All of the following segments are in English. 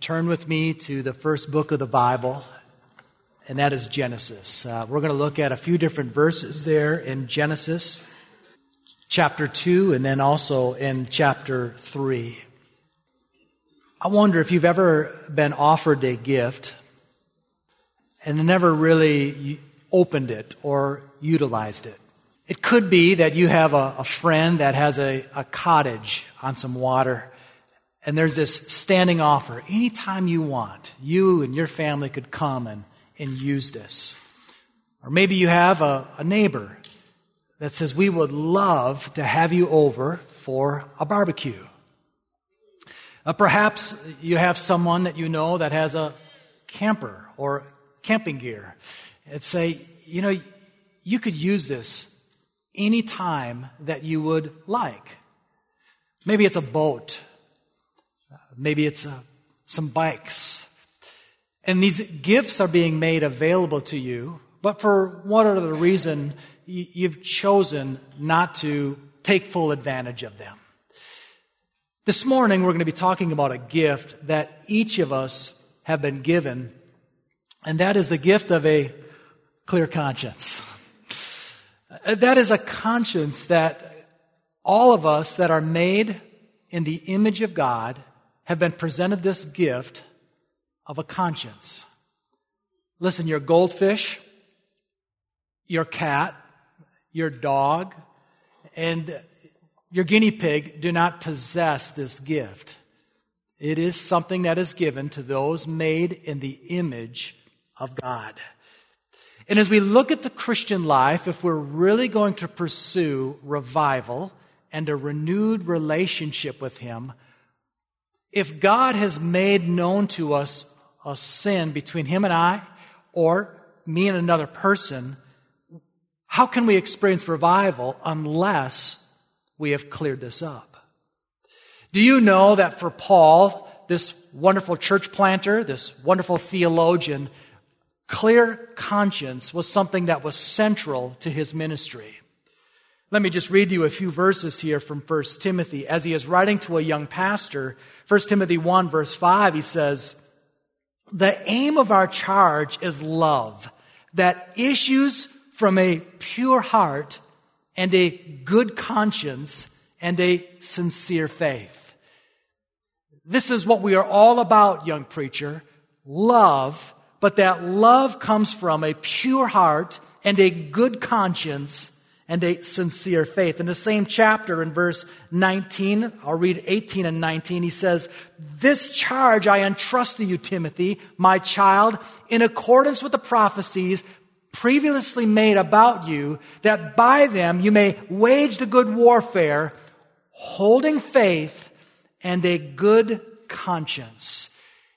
Turn with me to the first book of the Bible, and that is Genesis. Uh, we're going to look at a few different verses there in Genesis chapter 2 and then also in chapter 3. I wonder if you've ever been offered a gift and never really opened it or utilized it. It could be that you have a, a friend that has a, a cottage on some water and there's this standing offer. Anytime you want, you and your family could come and, and use this. Or maybe you have a, a neighbor that says, We would love to have you over for a barbecue. Uh, perhaps you have someone that you know that has a camper or camping gear and say, You know, you could use this anytime that you would like. Maybe it's a boat Maybe it's uh, some bikes. And these gifts are being made available to you, but for whatever reason, you've chosen not to take full advantage of them. This morning, we're going to be talking about a gift that each of us have been given, and that is the gift of a clear conscience. That is a conscience that all of us that are made in the image of God have been presented this gift of a conscience. Listen, your goldfish, your cat, your dog, and your guinea pig do not possess this gift. It is something that is given to those made in the image of God. And as we look at the Christian life, if we're really going to pursue revival and a renewed relationship with Him, if God has made known to us a sin between him and I, or me and another person, how can we experience revival unless we have cleared this up? Do you know that for Paul, this wonderful church planter, this wonderful theologian, clear conscience was something that was central to his ministry? Let me just read you a few verses here from 1 Timothy. As he is writing to a young pastor, 1 Timothy 1 verse 5, he says, The aim of our charge is love that issues from a pure heart and a good conscience and a sincere faith. This is what we are all about, young preacher. Love, but that love comes from a pure heart and a good conscience and a sincere faith. In the same chapter, in verse 19, I'll read 18 and 19, he says, This charge I entrust to you, Timothy, my child, in accordance with the prophecies previously made about you, that by them you may wage the good warfare, holding faith and a good conscience.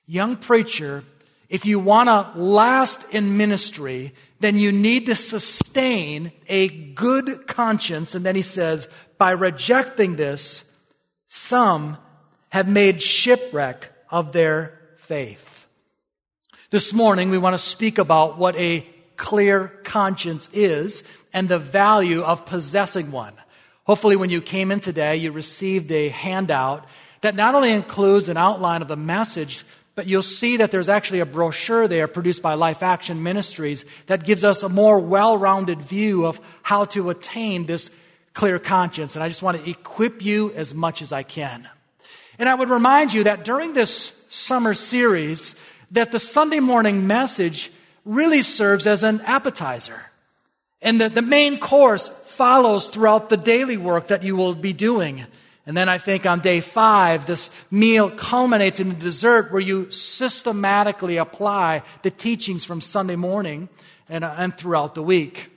Young preacher, if you want to last in ministry, then you need to sustain a good conscience. And then he says, by rejecting this, some have made shipwreck of their faith. This morning, we want to speak about what a clear conscience is and the value of possessing one. Hopefully, when you came in today, you received a handout that not only includes an outline of the message, but you'll see that there's actually a brochure there produced by Life Action Ministries that gives us a more well-rounded view of how to attain this clear conscience. And I just want to equip you as much as I can. And I would remind you that during this summer series, that the Sunday morning message really serves as an appetizer. And that the main course follows throughout the daily work that you will be doing. And then I think on day five, this meal culminates in a dessert where you systematically apply the teachings from Sunday morning and, uh, and throughout the week.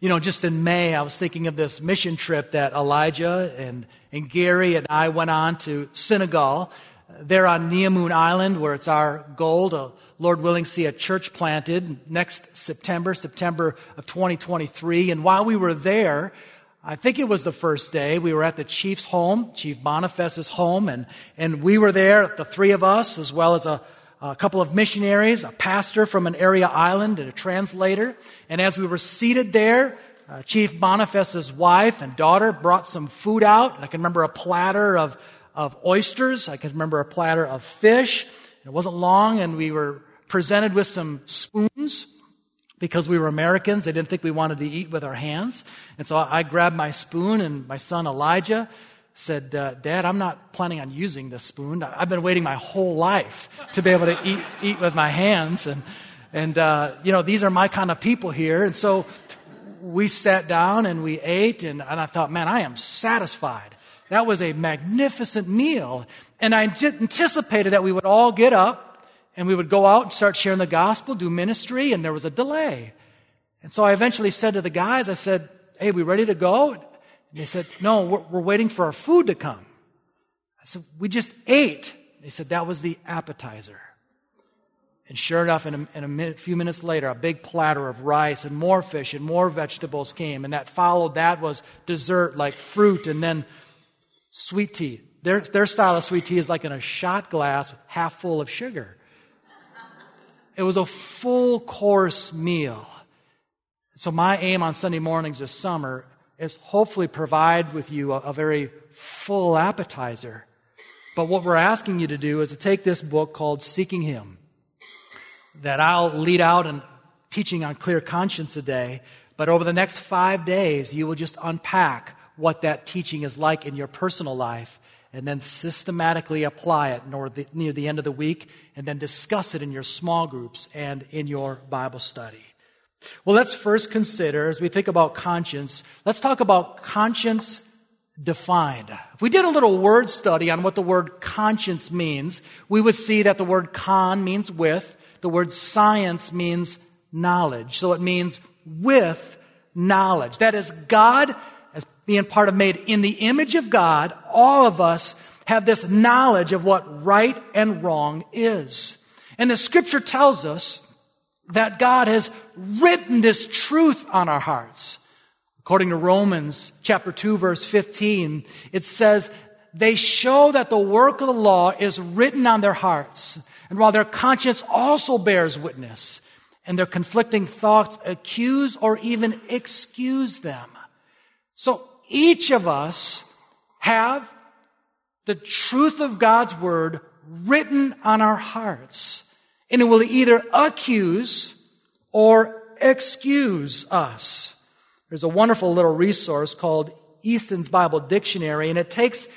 You know, just in May, I was thinking of this mission trip that Elijah and, and Gary and I went on to Senegal. There on Neamoun Island, where it's our goal to, Lord willing, see a church planted next September, September of 2023. And while we were there, I think it was the first day. We were at the chief's home, Chief Boniface's home, and, and we were there, the three of us, as well as a, a couple of missionaries, a pastor from an area island, and a translator. And as we were seated there, uh, Chief Boniface's wife and daughter brought some food out. And I can remember a platter of, of oysters. I can remember a platter of fish. It wasn't long, and we were presented with some spoons because we were Americans. They didn't think we wanted to eat with our hands. And so I grabbed my spoon, and my son Elijah said, uh, Dad, I'm not planning on using this spoon. I've been waiting my whole life to be able to eat, eat with my hands. And, and uh, you know, these are my kind of people here. And so we sat down and we ate, and, and I thought, man, I am satisfied. That was a magnificent meal. And I anticipated that we would all get up and we would go out and start sharing the gospel, do ministry, and there was a delay. And so I eventually said to the guys, I said, Hey, we ready to go? And they said, No, we're, we're waiting for our food to come. I said, We just ate. They said, That was the appetizer. And sure enough, in, a, in a minute, few minutes later, a big platter of rice and more fish and more vegetables came. And that followed that was dessert like fruit and then sweet tea. Their, their style of sweet tea is like in a shot glass half full of sugar. It was a full course meal. So my aim on Sunday mornings this summer is hopefully provide with you a, a very full appetizer. But what we're asking you to do is to take this book called Seeking Him that I'll lead out and teaching on clear conscience today. But over the next five days, you will just unpack what that teaching is like in your personal life and then systematically apply it near the end of the week and then discuss it in your small groups and in your Bible study. Well, let's first consider, as we think about conscience, let's talk about conscience defined. If we did a little word study on what the word conscience means, we would see that the word con means with, the word science means knowledge. So it means with knowledge. That is, God being part of made in the image of God, all of us have this knowledge of what right and wrong is. And the scripture tells us that God has written this truth on our hearts. According to Romans chapter 2 verse 15, it says, they show that the work of the law is written on their hearts. And while their conscience also bears witness, and their conflicting thoughts accuse or even excuse them. So each of us have the truth of God's word written on our hearts. And it will either accuse or excuse us. There's a wonderful little resource called Easton's Bible Dictionary, and it takes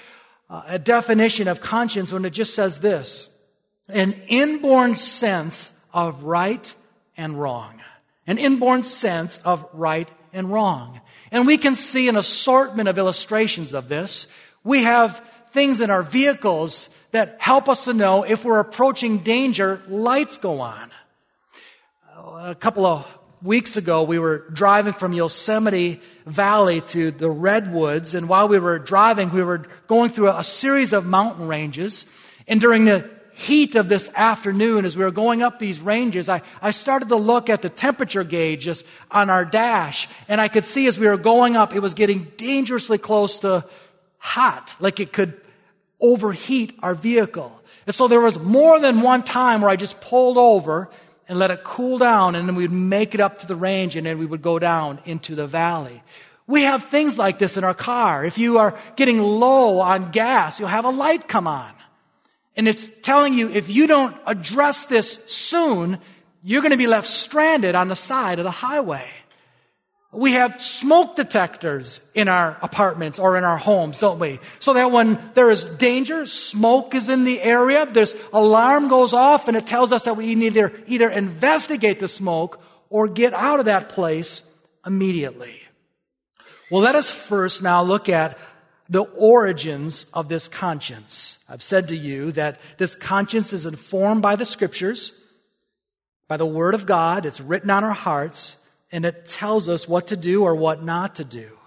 uh, a definition of conscience when it just says this an inborn sense of right and wrong. An inborn sense of right and wrong. And we can see an assortment of illustrations of this. We have things in our vehicles that help us to know if we're approaching danger, lights go on. A couple of weeks ago, we were driving from Yosemite Valley to the Redwoods, and while we were driving, we were going through a series of mountain ranges. And during the heat of this afternoon, as we were going up these ranges, I, I started to look at the temperature gauges on our dash, and I could see as we were going up, it was getting dangerously close to hot, like it could overheat our vehicle. And so there was more than one time where I just pulled over and let it cool down, and then we'd make it up to the range, and then we would go down into the valley. We have things like this in our car. If you are getting low on gas, you'll have a light come on. And it's telling you if you don't address this soon, you're going to be left stranded on the side of the highway. We have smoke detectors in our apartments or in our homes, don't we? So that when there is danger, smoke is in the area, this alarm goes off and it tells us that we either, either investigate the smoke or get out of that place immediately. Well, let us first now look at the origins of this conscience. I've said to you that this conscience is informed by the scriptures, by the word of God. It's written on our hearts, and it tells us what to do or what not to do.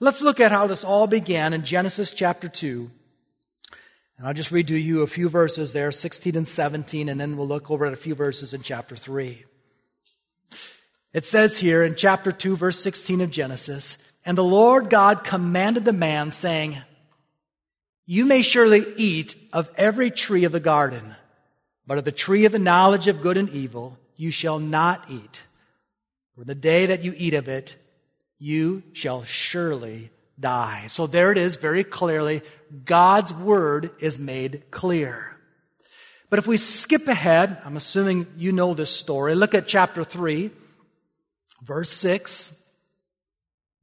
Let's look at how this all began in Genesis chapter 2. And I'll just read to you a few verses there, 16 and 17, and then we'll look over at a few verses in chapter 3. It says here in chapter 2, verse 16 of Genesis, and the Lord God commanded the man, saying, You may surely eat of every tree of the garden, but of the tree of the knowledge of good and evil you shall not eat. For the day that you eat of it, you shall surely die. So there it is very clearly. God's word is made clear. But if we skip ahead, I'm assuming you know this story. Look at chapter 3, verse 6.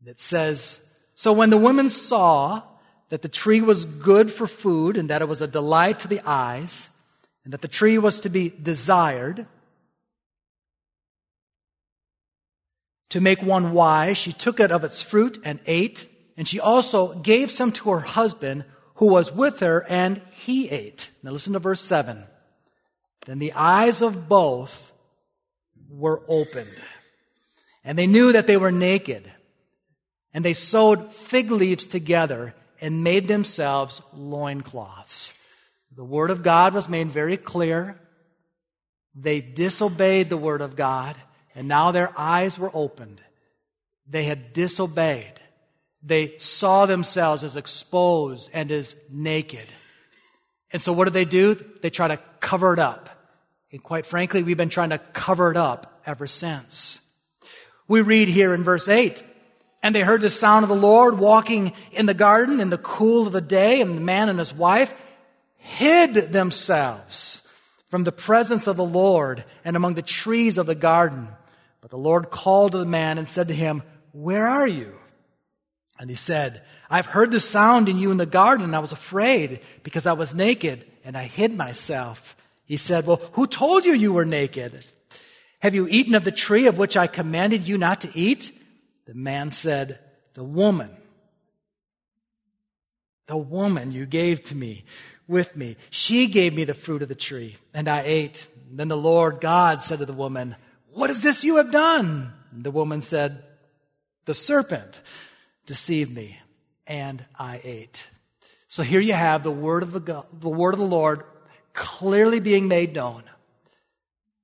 It says, So when the women saw that the tree was good for food and that it was a delight to the eyes and that the tree was to be desired, to make one wise, she took it of its fruit and ate, and she also gave some to her husband who was with her, and he ate. Now listen to verse 7. Then the eyes of both were opened, and they knew that they were naked. And they sewed fig leaves together and made themselves loincloths. The word of God was made very clear. They disobeyed the word of God, and now their eyes were opened. They had disobeyed. They saw themselves as exposed and as naked. And so what do they do? They try to cover it up. And quite frankly, we've been trying to cover it up ever since. We read here in verse 8, and they heard the sound of the Lord walking in the garden in the cool of the day, and the man and his wife hid themselves from the presence of the Lord and among the trees of the garden. But the Lord called to the man and said to him, Where are you? And he said, I've heard the sound in you in the garden, and I was afraid because I was naked and I hid myself. He said, Well, who told you you were naked? Have you eaten of the tree of which I commanded you not to eat? The man said, The woman, the woman you gave to me with me, she gave me the fruit of the tree, and I ate. then the Lord God said to the woman, What is this you have done? The woman said, The serpent deceived me, and I ate. So here you have the word of the, God, the word of the Lord clearly being made known.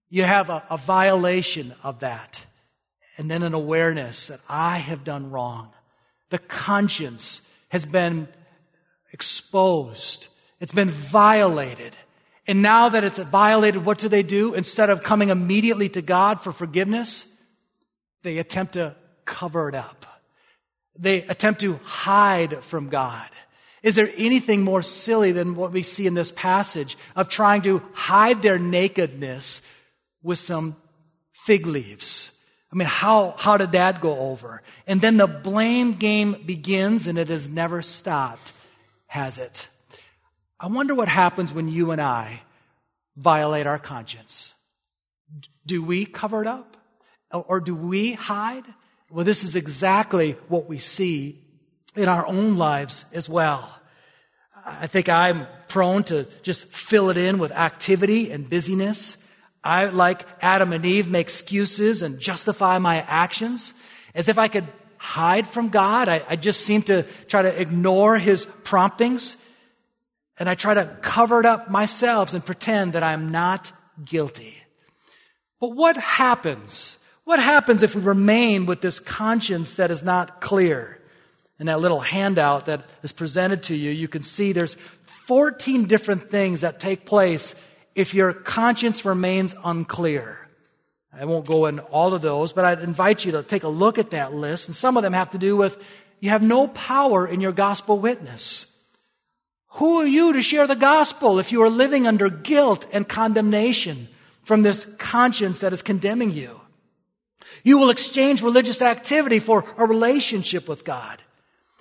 You have a, a violation of that, and then an awareness that I have done wrong. The conscience has been exposed. It's been violated. And now that it's violated, what do they do? Instead of coming immediately to God for forgiveness, they attempt to cover it up. They attempt to hide from God. Is there anything more silly than what we see in this passage of trying to hide their nakedness with some fig leaves? I mean, how, how did that go over? And then the blame game begins and it has never stopped, has it? I wonder what happens when you and I violate our conscience. Do we cover it up? Or do we hide? Well, this is exactly what we see in our own lives as well. I think I'm prone to just fill it in with activity and busyness. I, like Adam and Eve, make excuses and justify my actions as if I could hide from God. I, I just seem to try to ignore his promptings and I try to cover it up myself and pretend that I'm not guilty. But what happens what happens if we remain with this conscience that is not clear? In that little handout that is presented to you, you can see there's 14 different things that take place if your conscience remains unclear. I won't go into all of those, but I'd invite you to take a look at that list. And some of them have to do with you have no power in your gospel witness. Who are you to share the gospel if you are living under guilt and condemnation from this conscience that is condemning you? You will exchange religious activity for a relationship with God.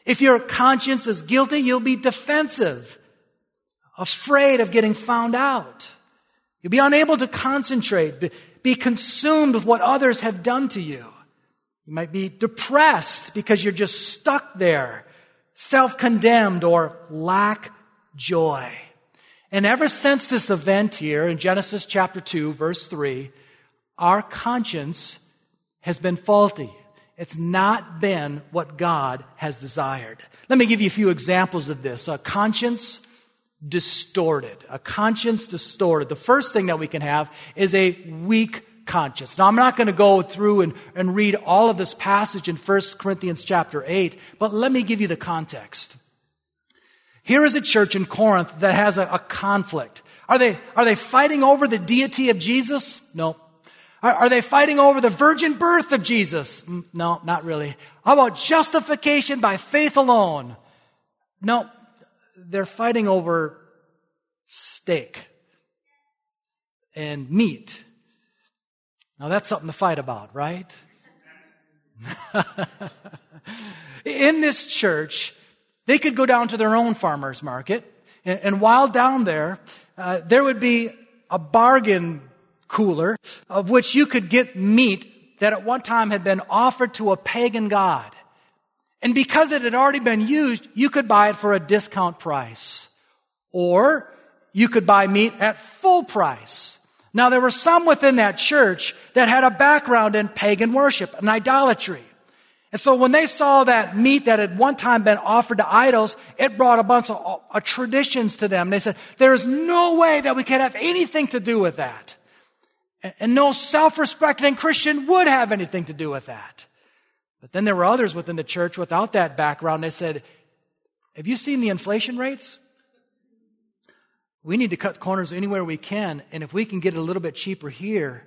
If your conscience is guilty, you'll be defensive, afraid of getting found out. You'll be unable to concentrate, be consumed with what others have done to you. You might be depressed because you're just stuck there, self-condemned or lack joy. And ever since this event here in Genesis chapter 2 verse 3, our conscience has been faulty. It's not been what God has desired. Let me give you a few examples of this. A conscience distorted. A conscience distorted. The first thing that we can have is a weak conscience. Now, I'm not going to go through and, and read all of this passage in 1 Corinthians chapter 8, but let me give you the context. Here is a church in Corinth that has a, a conflict. Are they, are they fighting over the deity of Jesus? No. Are, are they fighting over the virgin birth of Jesus? Mm, no, not really. How about justification by faith alone? No, they're fighting over steak and meat. Now that's something to fight about, right? In this church, they could go down to their own farmer's market, and, and while down there, uh, there would be a bargain cooler of which you could get meat that at one time had been offered to a pagan god. And because it had already been used, you could buy it for a discount price. Or you could buy meat at full price. Now there were some within that church that had a background in pagan worship and idolatry. And so when they saw that meat that had one time been offered to idols, it brought a bunch of uh, traditions to them. They said, there is no way that we can have anything to do with that. And no self-respecting Christian would have anything to do with that. But then there were others within the church without that background. They said, have you seen the inflation rates? We need to cut corners anywhere we can. And if we can get it a little bit cheaper here,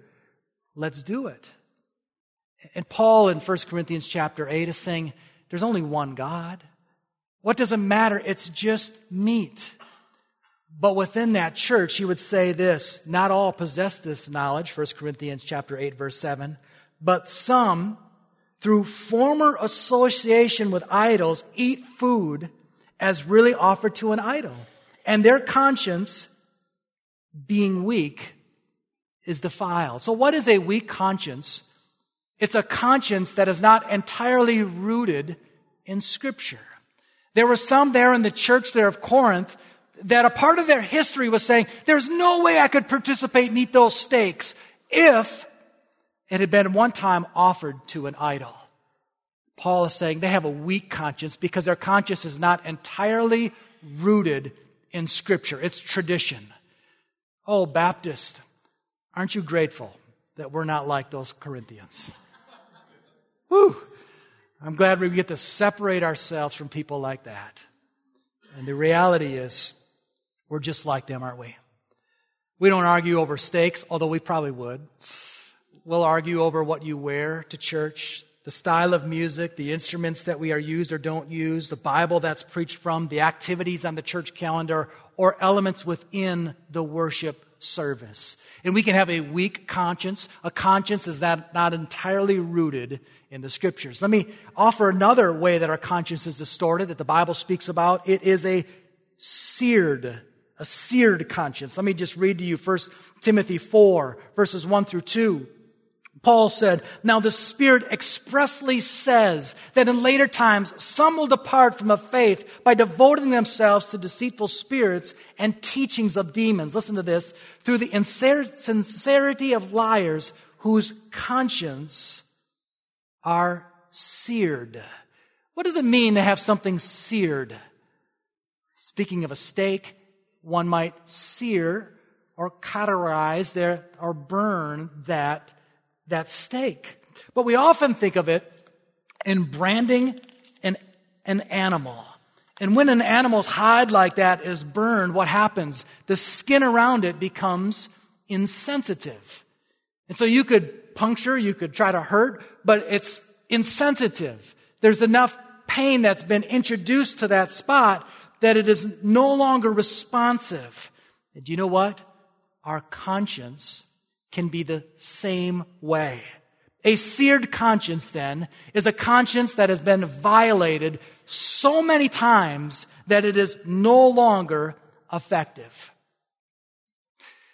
let's do it. And Paul in 1 Corinthians chapter 8 is saying, there's only one God. What does it matter? It's just meat. But within that church, he would say this, not all possess this knowledge, 1 Corinthians chapter 8 verse 7, but some through former association with idols eat food as really offered to an idol. And their conscience, being weak, is defiled. So what is a weak conscience? It's a conscience that is not entirely rooted in scripture. There were some there in the church there of Corinth that a part of their history was saying, there's no way I could participate and eat those steaks if it had been one time offered to an idol. Paul is saying they have a weak conscience because their conscience is not entirely rooted in scripture. It's tradition. Oh, Baptist, aren't you grateful that we're not like those Corinthians? Whew. I'm glad we get to separate ourselves from people like that. And the reality is, we're just like them, aren't we? We don't argue over steaks, although we probably would. We'll argue over what you wear to church, the style of music, the instruments that we are used or don't use, the Bible that's preached from, the activities on the church calendar, or elements within the worship service. And we can have a weak conscience. A conscience is not, not entirely rooted in the scriptures. Let me offer another way that our conscience is distorted that the Bible speaks about. It is a seared, a seared conscience. Let me just read to you 1 Timothy 4 verses 1 through 2. Paul said, Now the Spirit expressly says that in later times some will depart from the faith by devoting themselves to deceitful spirits and teachings of demons. Listen to this. Through the sincerity of liars whose conscience are seared. What does it mean to have something seared? Speaking of a steak, one might sear or cauterize there or burn that that steak. But we often think of it in branding an, an animal. And when an animal's hide like that is burned, what happens? The skin around it becomes insensitive. And so you could puncture, you could try to hurt, but it's insensitive. There's enough pain that's been introduced to that spot that it is no longer responsive. And you know what? Our conscience can be the same way. A seared conscience, then, is a conscience that has been violated so many times that it is no longer effective.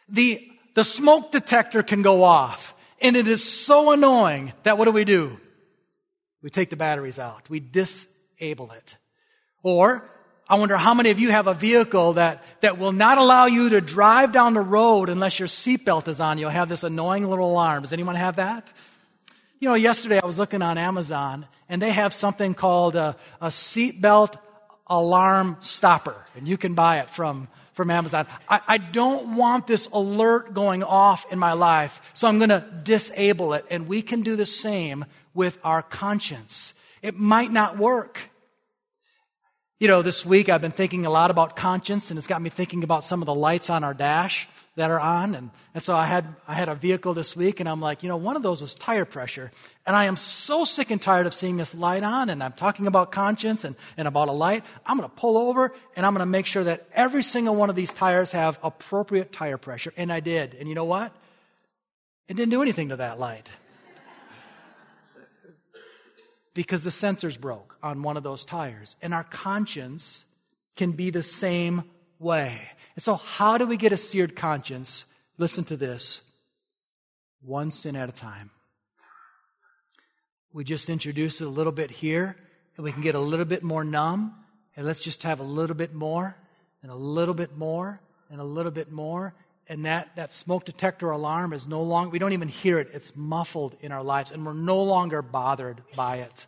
The, the smoke detector can go off, and it is so annoying that what do we do? We take the batteries out. We disable it. Or I wonder how many of you have a vehicle that, that will not allow you to drive down the road unless your seatbelt is on. You'll have this annoying little alarm. Does anyone have that? You know, yesterday I was looking on Amazon and they have something called a, a seatbelt alarm stopper and you can buy it from, from Amazon. I, I don't want this alert going off in my life, so I'm going to disable it. And we can do the same with our conscience. It might not work. You know, this week I've been thinking a lot about conscience, and it's got me thinking about some of the lights on our dash that are on. And, and so I had, I had a vehicle this week, and I'm like, you know, one of those was tire pressure. And I am so sick and tired of seeing this light on, and I'm talking about conscience and, and about a light. I'm going to pull over, and I'm going to make sure that every single one of these tires have appropriate tire pressure. And I did. And you know what? It didn't do anything to that light because the sensors broke on one of those tires. And our conscience can be the same way. And so, how do we get a seared conscience? Listen to this one sin at a time. We just introduce it a little bit here, and we can get a little bit more numb, and let's just have a little bit more, and a little bit more, and a little bit more. And that, that smoke detector alarm is no longer, we don't even hear it. It's muffled in our lives, and we're no longer bothered by it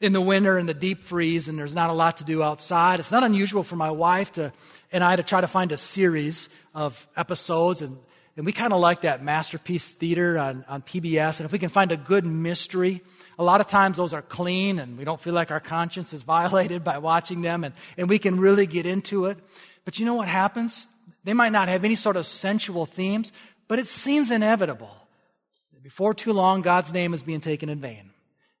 in the winter in the deep freeze and there's not a lot to do outside. It's not unusual for my wife to, and I to try to find a series of episodes and, and we kind of like that masterpiece theater on, on PBS. And if we can find a good mystery, a lot of times those are clean and we don't feel like our conscience is violated by watching them and, and we can really get into it. But you know what happens? They might not have any sort of sensual themes, but it seems inevitable. Before too long, God's name is being taken in vain.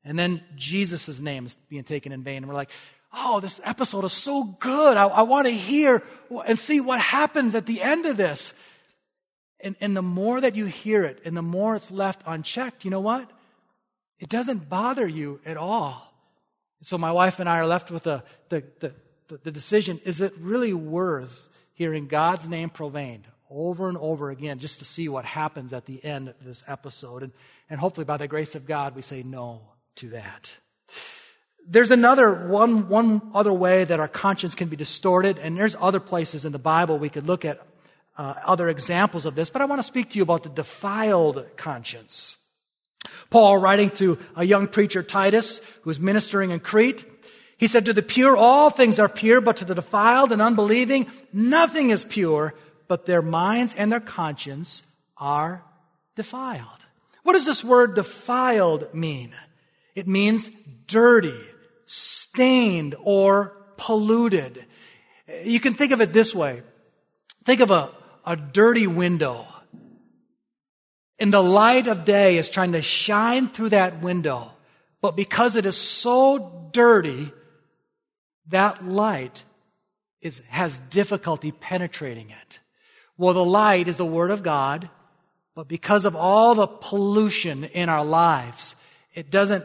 And then Jesus' name is being taken in vain. And we're like, oh, this episode is so good. I, I want to hear and see what happens at the end of this. And, and the more that you hear it and the more it's left unchecked, you know what? It doesn't bother you at all. So my wife and I are left with the, the, the, the decision is it really worth hearing God's name profaned over and over again just to see what happens at the end of this episode? And, and hopefully, by the grace of God, we say no to that. There's another one, one other way that our conscience can be distorted, and there's other places in the Bible we could look at uh, other examples of this, but I want to speak to you about the defiled conscience. Paul, writing to a young preacher, Titus, who was ministering in Crete, he said, To the pure, all things are pure, but to the defiled and unbelieving, nothing is pure, but their minds and their conscience are defiled. What does this word defiled mean? It means dirty, stained, or polluted. You can think of it this way. Think of a, a dirty window. And the light of day is trying to shine through that window. But because it is so dirty, that light is, has difficulty penetrating it. Well, the light is the Word of God, but because of all the pollution in our lives, it doesn't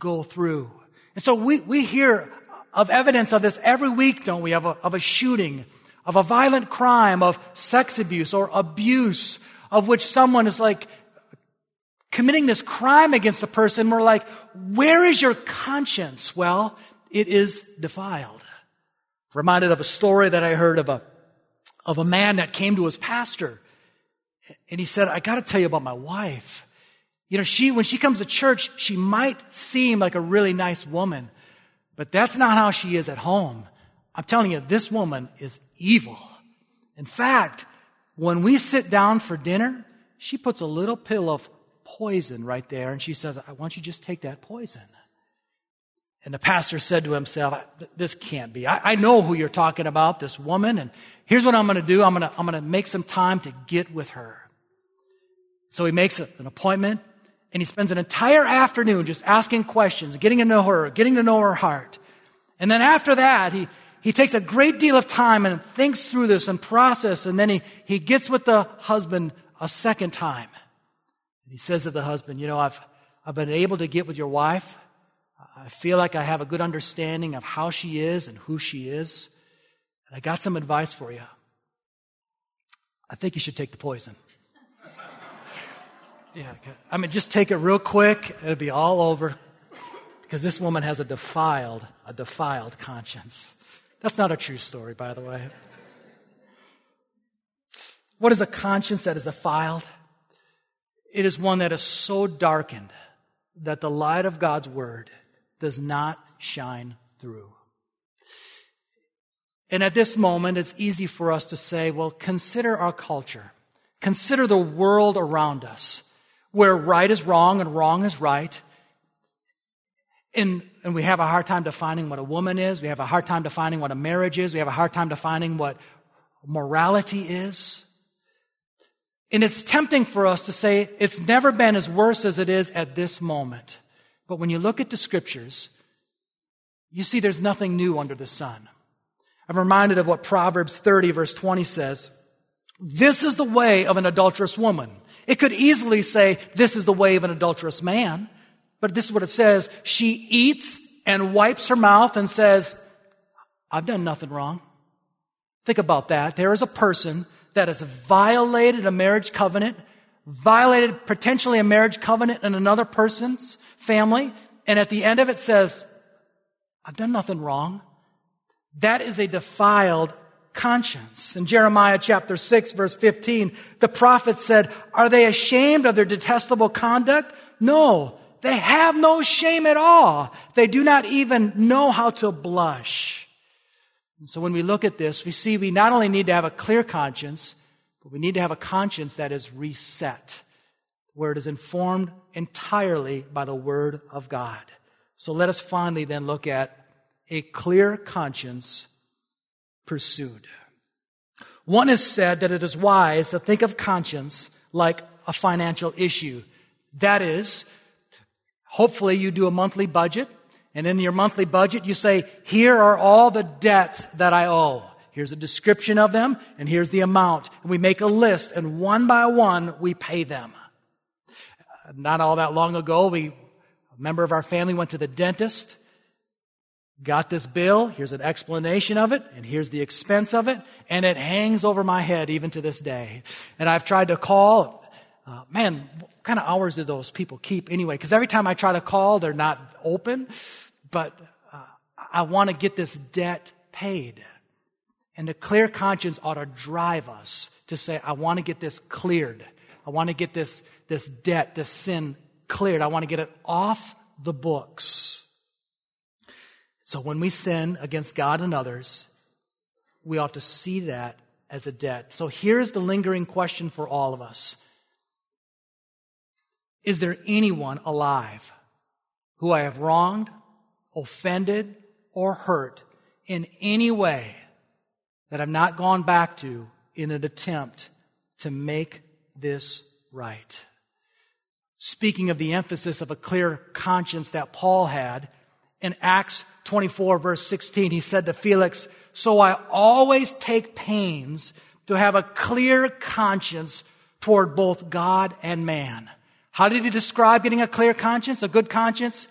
go through. And so we, we hear of evidence of this every week, don't we? Of a, of a shooting, of a violent crime, of sex abuse or abuse, of which someone is like committing this crime against a person. We're like, where is your conscience? Well, it is defiled. Reminded of a story that I heard of a, of a man that came to his pastor. And he said, I got to tell you about my wife. You know, she, when she comes to church, she might seem like a really nice woman, but that's not how she is at home. I'm telling you, this woman is evil. In fact, when we sit down for dinner, she puts a little pill of poison right there and she says, I want you just take that poison. And the pastor said to himself, this can't be. I, I know who you're talking about, this woman, and here's what I'm going to do. I'm going I'm going to make some time to get with her. So he makes an appointment and he spends an entire afternoon just asking questions, getting to know her, getting to know her heart. And then after that, he, he takes a great deal of time and thinks through this and process, and then he, he gets with the husband a second time. And he says to the husband, you know, I've, I've been able to get with your wife. I feel like I have a good understanding of how she is and who she is. And I got some advice for you. I think you should take the poison. Yeah, I mean, just take it real quick. It'll be all over. Because this woman has a defiled, a defiled conscience. That's not a true story, by the way. What is a conscience that is defiled? It is one that is so darkened that the light of God's word does not shine through. And at this moment, it's easy for us to say, well, consider our culture. Consider the world around us where right is wrong and wrong is right. And, and we have a hard time defining what a woman is. We have a hard time defining what a marriage is. We have a hard time defining what morality is. And it's tempting for us to say it's never been as worse as it is at this moment. But when you look at the scriptures, you see there's nothing new under the sun. I'm reminded of what Proverbs 30 verse 20 says. This is the way of an adulterous woman. It could easily say, this is the way of an adulterous man. But this is what it says. She eats and wipes her mouth and says, I've done nothing wrong. Think about that. There is a person that has violated a marriage covenant, violated potentially a marriage covenant in another person's family, and at the end of it says, I've done nothing wrong. That is a defiled conscience. In Jeremiah chapter 6 verse 15, the prophet said, are they ashamed of their detestable conduct? No, they have no shame at all. They do not even know how to blush. And so when we look at this, we see we not only need to have a clear conscience, but we need to have a conscience that is reset, where it is informed entirely by the Word of God. So let us finally then look at a clear conscience pursued. One has said that it is wise to think of conscience like a financial issue. That is, hopefully you do a monthly budget, and in your monthly budget you say, here are all the debts that I owe. Here's a description of them, and here's the amount. And we make a list, and one by one we pay them. Not all that long ago, we, a member of our family went to the dentist, Got this bill. Here's an explanation of it. And here's the expense of it. And it hangs over my head even to this day. And I've tried to call. Uh, man, what kind of hours do those people keep anyway? Because every time I try to call, they're not open. But uh, I want to get this debt paid. And a clear conscience ought to drive us to say, I want to get this cleared. I want to get this, this debt, this sin cleared. I want to get it off the books. So when we sin against God and others, we ought to see that as a debt. So here's the lingering question for all of us Is there anyone alive who I have wronged, offended, or hurt in any way that I've not gone back to in an attempt to make this right? Speaking of the emphasis of a clear conscience that Paul had, in Acts 24 verse 16, he said to Felix, so I always take pains to have a clear conscience toward both God and man. How did he describe getting a clear conscience, a good conscience?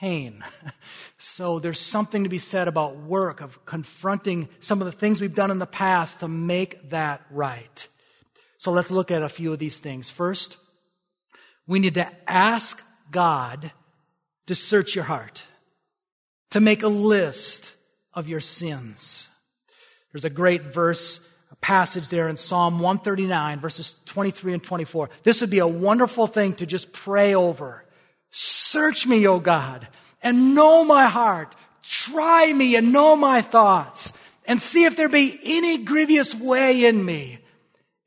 Pain. So there's something to be said about work, of confronting some of the things we've done in the past to make that right. So let's look at a few of these things. First, we need to ask God to search your heart to make a list of your sins. There's a great verse, a passage there in Psalm 139, verses 23 and 24. This would be a wonderful thing to just pray over. Search me, O God, and know my heart. Try me and know my thoughts, and see if there be any grievous way in me,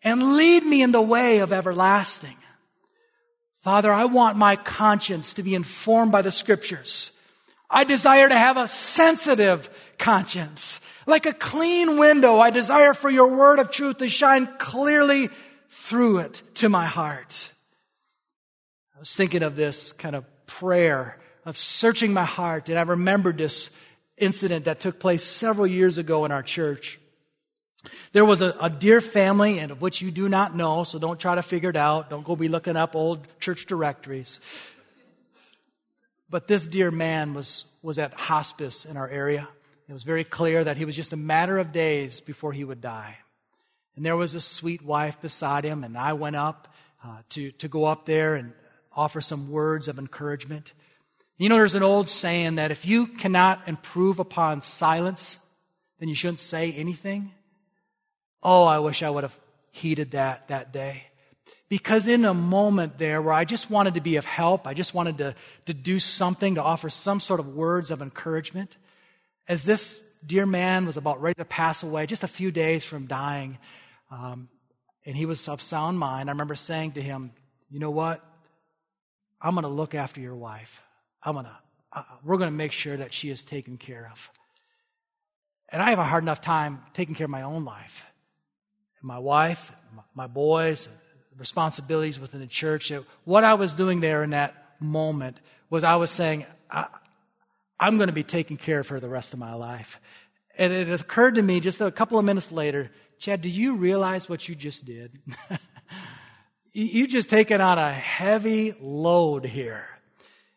and lead me in the way of everlasting. Father, I want my conscience to be informed by the scriptures. I desire to have a sensitive conscience. Like a clean window, I desire for your word of truth to shine clearly through it to my heart. I was thinking of this kind of prayer of searching my heart, and I remembered this incident that took place several years ago in our church. There was a, a, dear family, and of which you do not know, so don't try to figure it out. Don't go be looking up old church directories. But this dear man was, was at hospice in our area. It was very clear that he was just a matter of days before he would die. And there was a sweet wife beside him, and I went up uh, to, to go up there and offer some words of encouragement. You know, there's an old saying that if you cannot improve upon silence, then you shouldn't say anything. Oh, I wish I would have heeded that that day. Because in a moment there where I just wanted to be of help, I just wanted to, to do something, to offer some sort of words of encouragement, as this dear man was about ready to pass away, just a few days from dying, um, and he was of sound mind, I remember saying to him, You know what? I'm going to look after your wife. I'm going to uh, we're going to make sure that she is taken care of. And I have a hard enough time taking care of my own life. My wife, my boys, responsibilities within the church. What I was doing there in that moment was I was saying, I, I'm going to be taking care of her the rest of my life. And it occurred to me just a couple of minutes later, Chad, do you realize what you just did? you just taken on a heavy load here.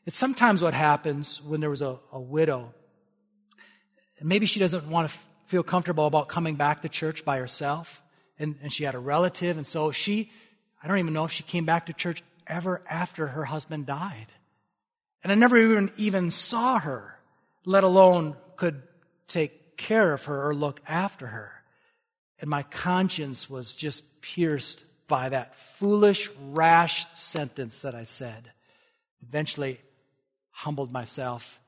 It's sometimes what happens when there was a, a widow. Maybe she doesn't want to f- feel comfortable about coming back to church by herself. And, and she had a relative. And so she, I don't even know if she came back to church ever after her husband died. And I never even, even saw her, let alone could take care of her or look after her. And my conscience was just pierced by that foolish, rash sentence that I said. Eventually, humbled myself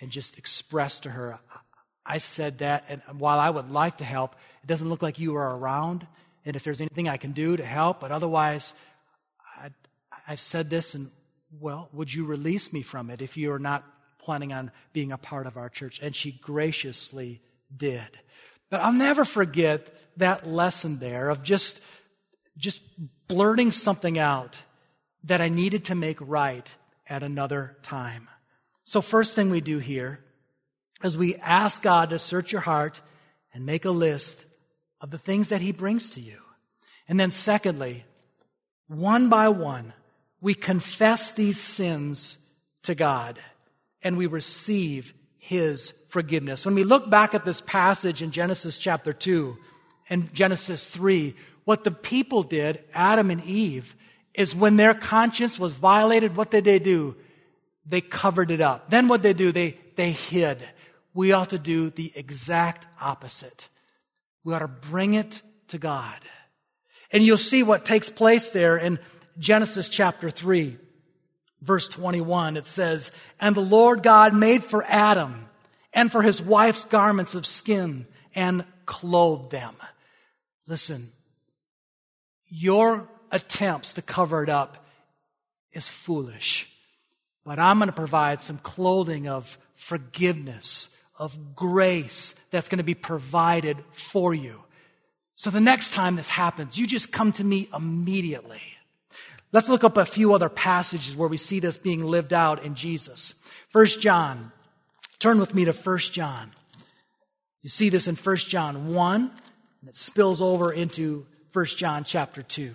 and just expressed to her, I said that, and while I would like to help, it doesn't look like you are around. And if there's anything I can do to help, but otherwise, I, I've said this, and well, would you release me from it if you are not planning on being a part of our church? And she graciously did. But I'll never forget that lesson there of just, just blurting something out that I needed to make right at another time. So first thing we do here is we ask God to search your heart and make a list of the things that He brings to you. And then secondly, one by one, we confess these sins to God and we receive His forgiveness. When we look back at this passage in Genesis chapter 2 and Genesis 3, what the people did, Adam and Eve, is when their conscience was violated, what did they do? They covered it up. Then what did they do? They, they hid. We ought to do the exact opposite. We ought to bring it to God. And you'll see what takes place there in Genesis chapter 3, verse 21. It says, And the Lord God made for Adam and for his wife's garments of skin and clothed them. Listen, your attempts to cover it up is foolish. But I'm going to provide some clothing of forgiveness, of grace that's going to be provided for you. So the next time this happens, you just come to me immediately. Let's look up a few other passages where we see this being lived out in Jesus. First John. Turn with me to First John. You see this in First John 1, and it spills over into First John chapter 2.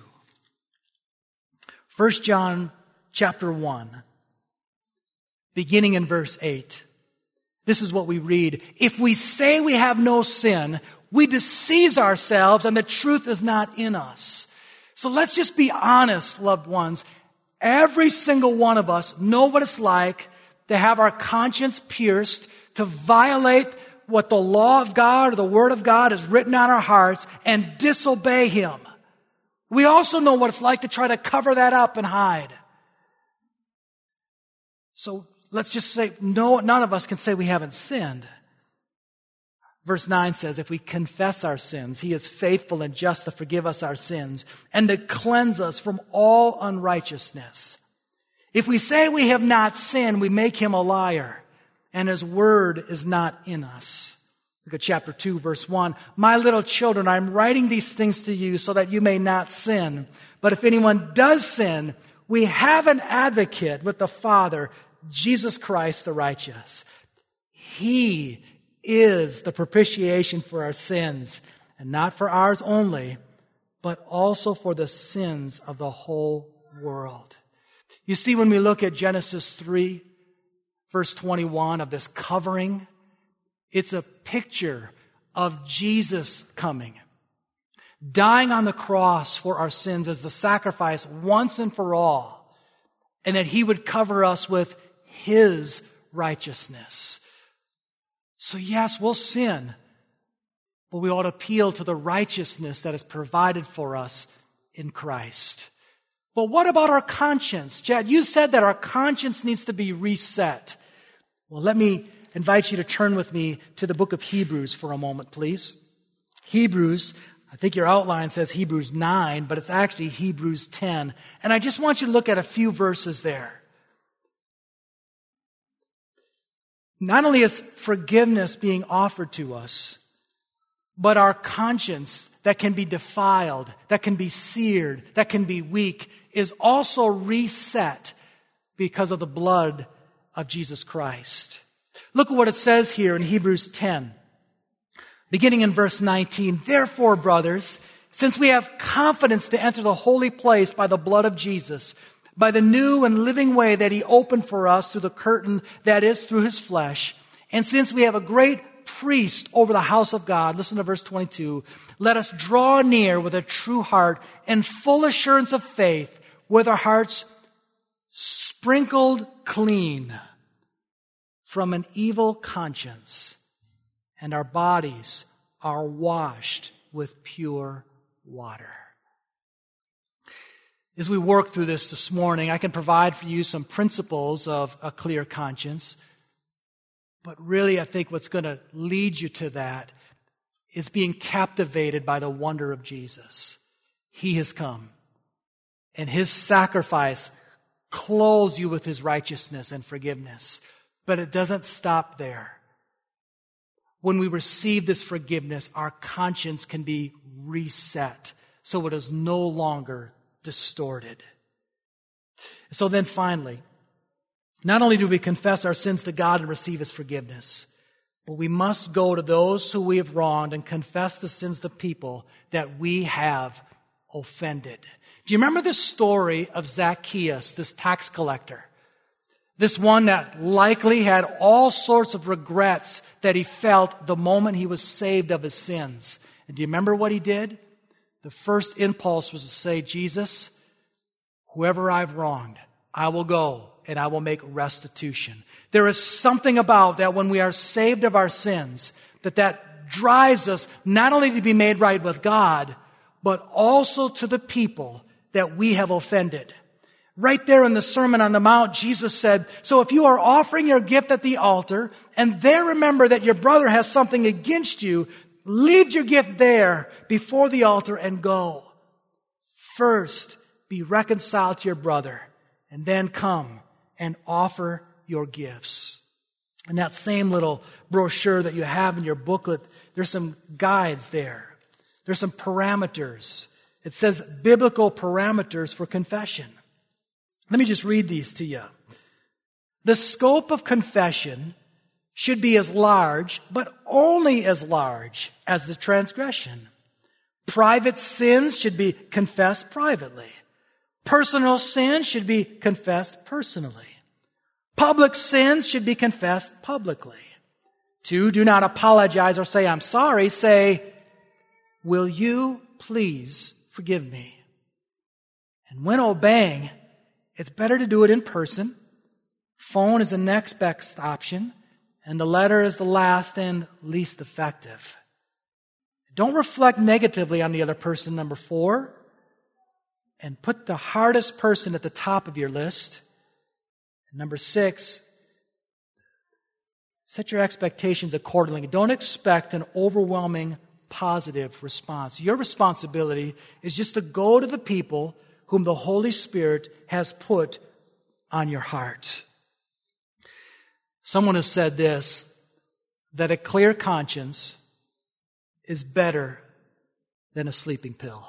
First John chapter 1, beginning in verse 8. This is what we read. If we say we have no sin, we deceive ourselves and the truth is not in us. So let's just be honest, loved ones. Every single one of us know what it's like to have our conscience pierced, to violate what the law of God or the word of God is written on our hearts and disobey Him. We also know what it's like to try to cover that up and hide. So let's just say, no, none of us can say we haven't sinned. Verse 9 says, If we confess our sins, He is faithful and just to forgive us our sins and to cleanse us from all unrighteousness. If we say we have not sinned, we make Him a liar, and His word is not in us. Look at chapter 2, verse 1. My little children, I'm writing these things to you so that you may not sin. But if anyone does sin, we have an advocate with the Father, Jesus Christ the righteous. He is the propitiation for our sins, and not for ours only, but also for the sins of the whole world. You see, when we look at Genesis 3, verse 21 of this covering, it's a picture of Jesus coming, dying on the cross for our sins as the sacrifice once and for all, and that he would cover us with his righteousness. So, yes, we'll sin, but we ought to appeal to the righteousness that is provided for us in Christ. But what about our conscience? Chad, you said that our conscience needs to be reset. Well, let me invite you to turn with me to the book of Hebrews for a moment, please. Hebrews, I think your outline says Hebrews 9, but it's actually Hebrews 10. And I just want you to look at a few verses there. Not only is forgiveness being offered to us, but our conscience that can be defiled, that can be seared, that can be weak, is also reset because of the blood of Jesus Christ. Look at what it says here in Hebrews 10, beginning in verse 19. Therefore, brothers, since we have confidence to enter the holy place by the blood of Jesus, by the new and living way that he opened for us through the curtain that is through his flesh, and since we have a great priest over the house of God. Listen to verse 22. Let us draw near with a true heart and full assurance of faith with our hearts sprinkled clean from an evil conscience and our bodies are washed with pure water. As we work through this this morning, I can provide for you some principles of a clear conscience. But really, I think what's going to lead you to that is being captivated by the wonder of Jesus. He has come, and his sacrifice clothes you with his righteousness and forgiveness. But it doesn't stop there. When we receive this forgiveness, our conscience can be reset so it is no longer distorted. So then finally, not only do we confess our sins to God and receive His forgiveness, but we must go to those who we have wronged and confess the sins of the people that we have offended. Do you remember the story of Zacchaeus, this tax collector? This one that likely had all sorts of regrets that he felt the moment he was saved of his sins. And do you remember what he did? The first impulse was to say, Jesus, whoever I've wronged, I will go and I will make restitution. There is something about that when we are saved of our sins, that that drives us not only to be made right with God, but also to the people that we have offended. Right there in the Sermon on the Mount, Jesus said, so if you are offering your gift at the altar and there remember that your brother has something against you, leave your gift there before the altar and go. First, be reconciled to your brother and then come and offer your gifts. In that same little brochure that you have in your booklet, there's some guides there. There's some parameters. It says biblical parameters for confession. Let me just read these to you. The scope of confession should be as large, but only as large as the transgression. Private sins should be confessed privately. Personal sins should be confessed personally. Public sins should be confessed publicly. Two, do not apologize or say, I'm sorry. Say, will you please forgive me? And when obeying, it's better to do it in person. Phone is the next best option, and the letter is the last and least effective. Don't reflect negatively on the other person, number four, and put the hardest person at the top of your list. Number six, set your expectations accordingly. Don't expect an overwhelming positive response. Your responsibility is just to go to the people whom the Holy Spirit has put on your heart. Someone has said this that a clear conscience is better than a sleeping pill.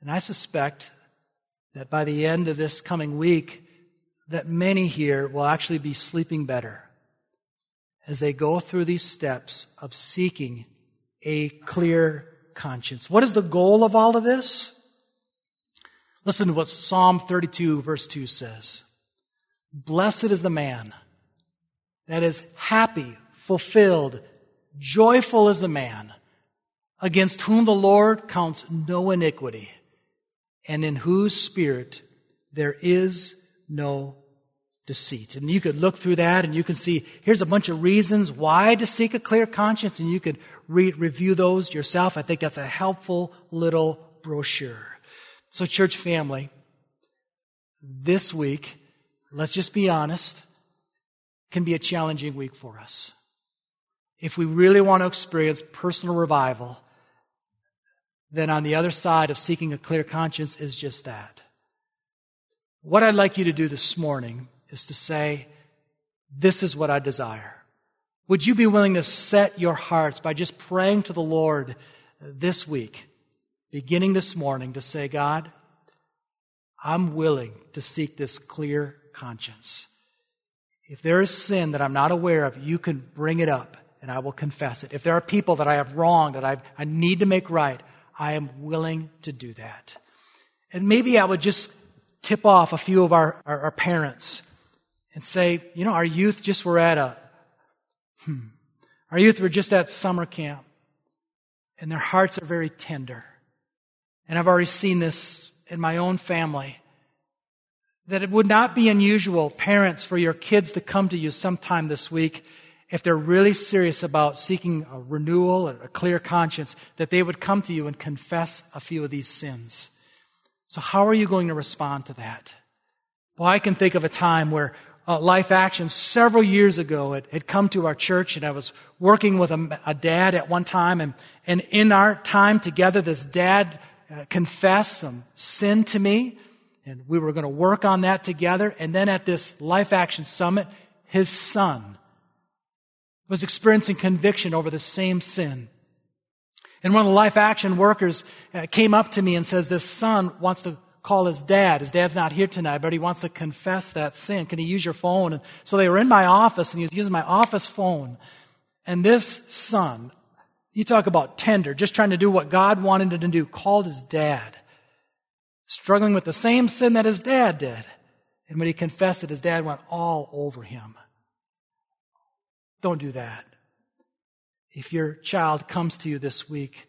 And I suspect that by the end of this coming week, that many here will actually be sleeping better as they go through these steps of seeking a clear conscience. What is the goal of all of this? Listen to what Psalm 32 verse 2 says. Blessed is the man that is happy, fulfilled, joyful is the man against whom the Lord counts no iniquity and in whose spirit there is no deceit. And you could look through that and you can see here's a bunch of reasons why to seek a clear conscience, and you could re- review those yourself. I think that's a helpful little brochure. So, church family, this week, let's just be honest, can be a challenging week for us. If we really want to experience personal revival, then on the other side of seeking a clear conscience is just that. What I'd like you to do this morning is to say, This is what I desire. Would you be willing to set your hearts by just praying to the Lord this week, beginning this morning, to say, God, I'm willing to seek this clear conscience. If there is sin that I'm not aware of, you can bring it up and I will confess it. If there are people that I have wronged that I, I need to make right, I am willing to do that. And maybe I would just tip off a few of our, our, our parents and say, you know, our youth just were at a, hmm, our youth were just at summer camp and their hearts are very tender. And I've already seen this in my own family that it would not be unusual, parents, for your kids to come to you sometime this week if they're really serious about seeking a renewal, a clear conscience, that they would come to you and confess a few of these sins. So how are you going to respond to that? Well, I can think of a time where uh, Life Action several years ago had, had come to our church and I was working with a, a, dad at one time and, and in our time together, this dad uh, confessed some sin to me and we were going to work on that together. And then at this Life Action Summit, his son was experiencing conviction over the same sin. And one of the life action workers uh, came up to me and says, this son wants to call his dad. His dad's not here tonight, but he wants to confess that sin. Can he use your phone? And so they were in my office and he was using my office phone. And this son, you talk about tender, just trying to do what God wanted him to do, called his dad, struggling with the same sin that his dad did. And when he confessed it, his dad went all over him. Don't do that. If your child comes to you this week,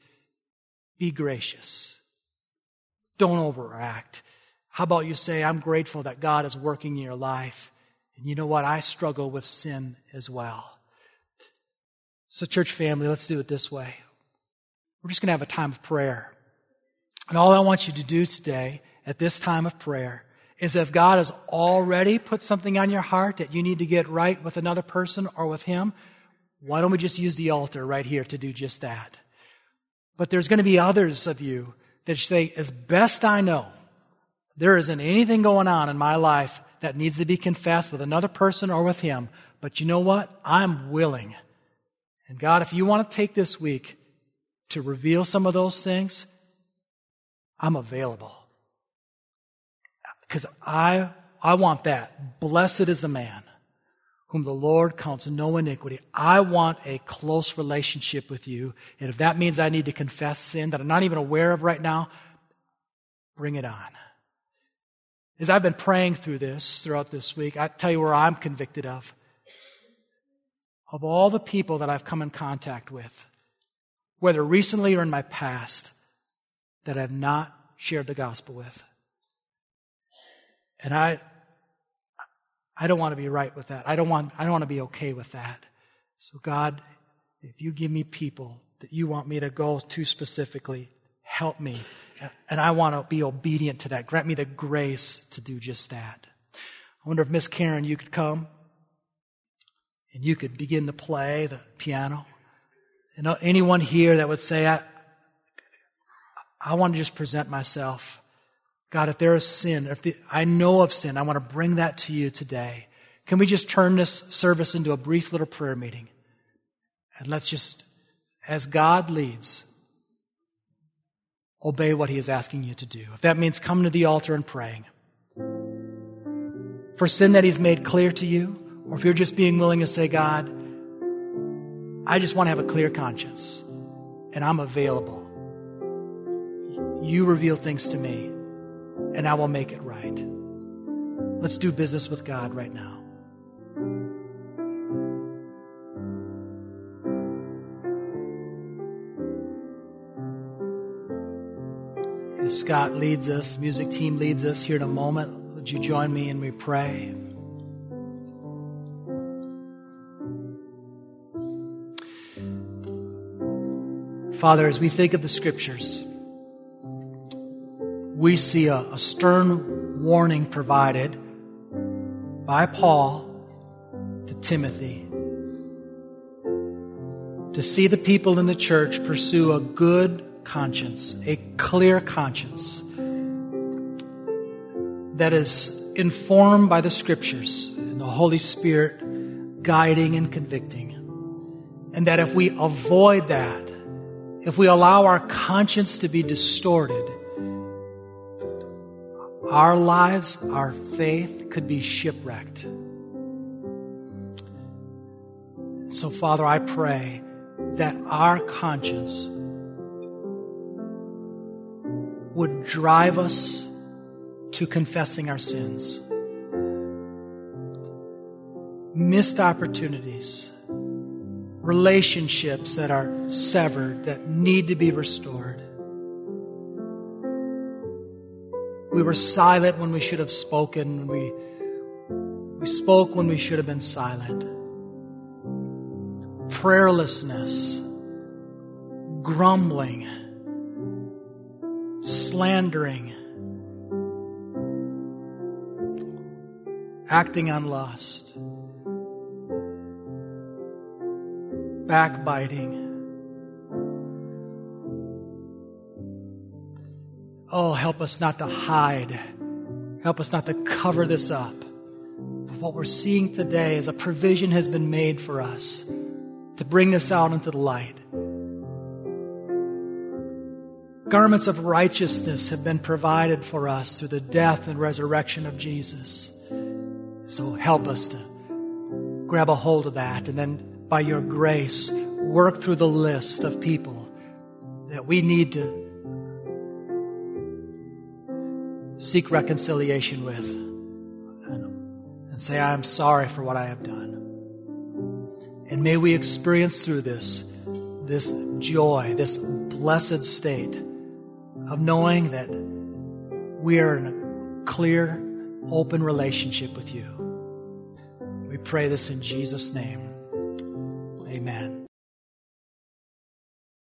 be gracious. Don't overact. How about you say, I'm grateful that God is working in your life. And you know what? I struggle with sin as well. So, church family, let's do it this way. We're just going to have a time of prayer. And all I want you to do today at this time of prayer is if God has already put something on your heart that you need to get right with another person or with Him, why don't we just use the altar right here to do just that? But there's going to be others of you that say, as best I know, there isn't anything going on in my life that needs to be confessed with another person or with Him. But you know what? I'm willing. And God, if you want to take this week to reveal some of those things, I'm available. Because I, I want that. Blessed is the man whom the Lord counts no iniquity. I want a close relationship with you. And if that means I need to confess sin that I'm not even aware of right now, bring it on. As I've been praying through this throughout this week, I tell you where I'm convicted of. Of all the people that I've come in contact with, whether recently or in my past, that I've not shared the gospel with. And I, I don't want to be right with that. I don't want, I don't want to be okay with that. So God, if you give me people that you want me to go to specifically, help me. And I want to be obedient to that. Grant me the grace to do just that. I wonder if Miss Karen, you could come and you could begin to play the piano. And uh, anyone here that would say, I, I want to just present myself God, if there is sin, if the, I know of sin, I want to bring that to you today. Can we just turn this service into a brief little prayer meeting? And let's just, as God leads, obey what He is asking you to do. If that means coming to the altar and praying for sin that He's made clear to you, or if you're just being willing to say, God, I just want to have a clear conscience and I'm available. You reveal things to me and I will make it right. Let's do business with God right now. As Scott leads us, music team leads us here in a moment, would you join me and we pray? Father, as we think of the scriptures, we see a, a stern warning provided by Paul to Timothy to see the people in the church pursue a good conscience, a clear conscience that is informed by the scriptures and the Holy Spirit guiding and convicting. And that if we avoid that, if we allow our conscience to be distorted, our lives, our faith could be shipwrecked. So, Father, I pray that our conscience would drive us to confessing our sins. Missed opportunities, relationships that are severed, that need to be restored. We were silent when we should have spoken. We, we spoke when we should have been silent. Prayerlessness, grumbling, slandering, acting on lust, backbiting. Oh, help us not to hide. Help us not to cover this up. What we're seeing today is a provision has been made for us to bring this out into the light. Garments of righteousness have been provided for us through the death and resurrection of Jesus. So help us to grab a hold of that and then by your grace work through the list of people that we need to seek reconciliation with and, and say, I am sorry for what I have done. And may we experience through this, this joy, this blessed state of knowing that we are in a clear, open relationship with you. We pray this in Jesus' name. Amen.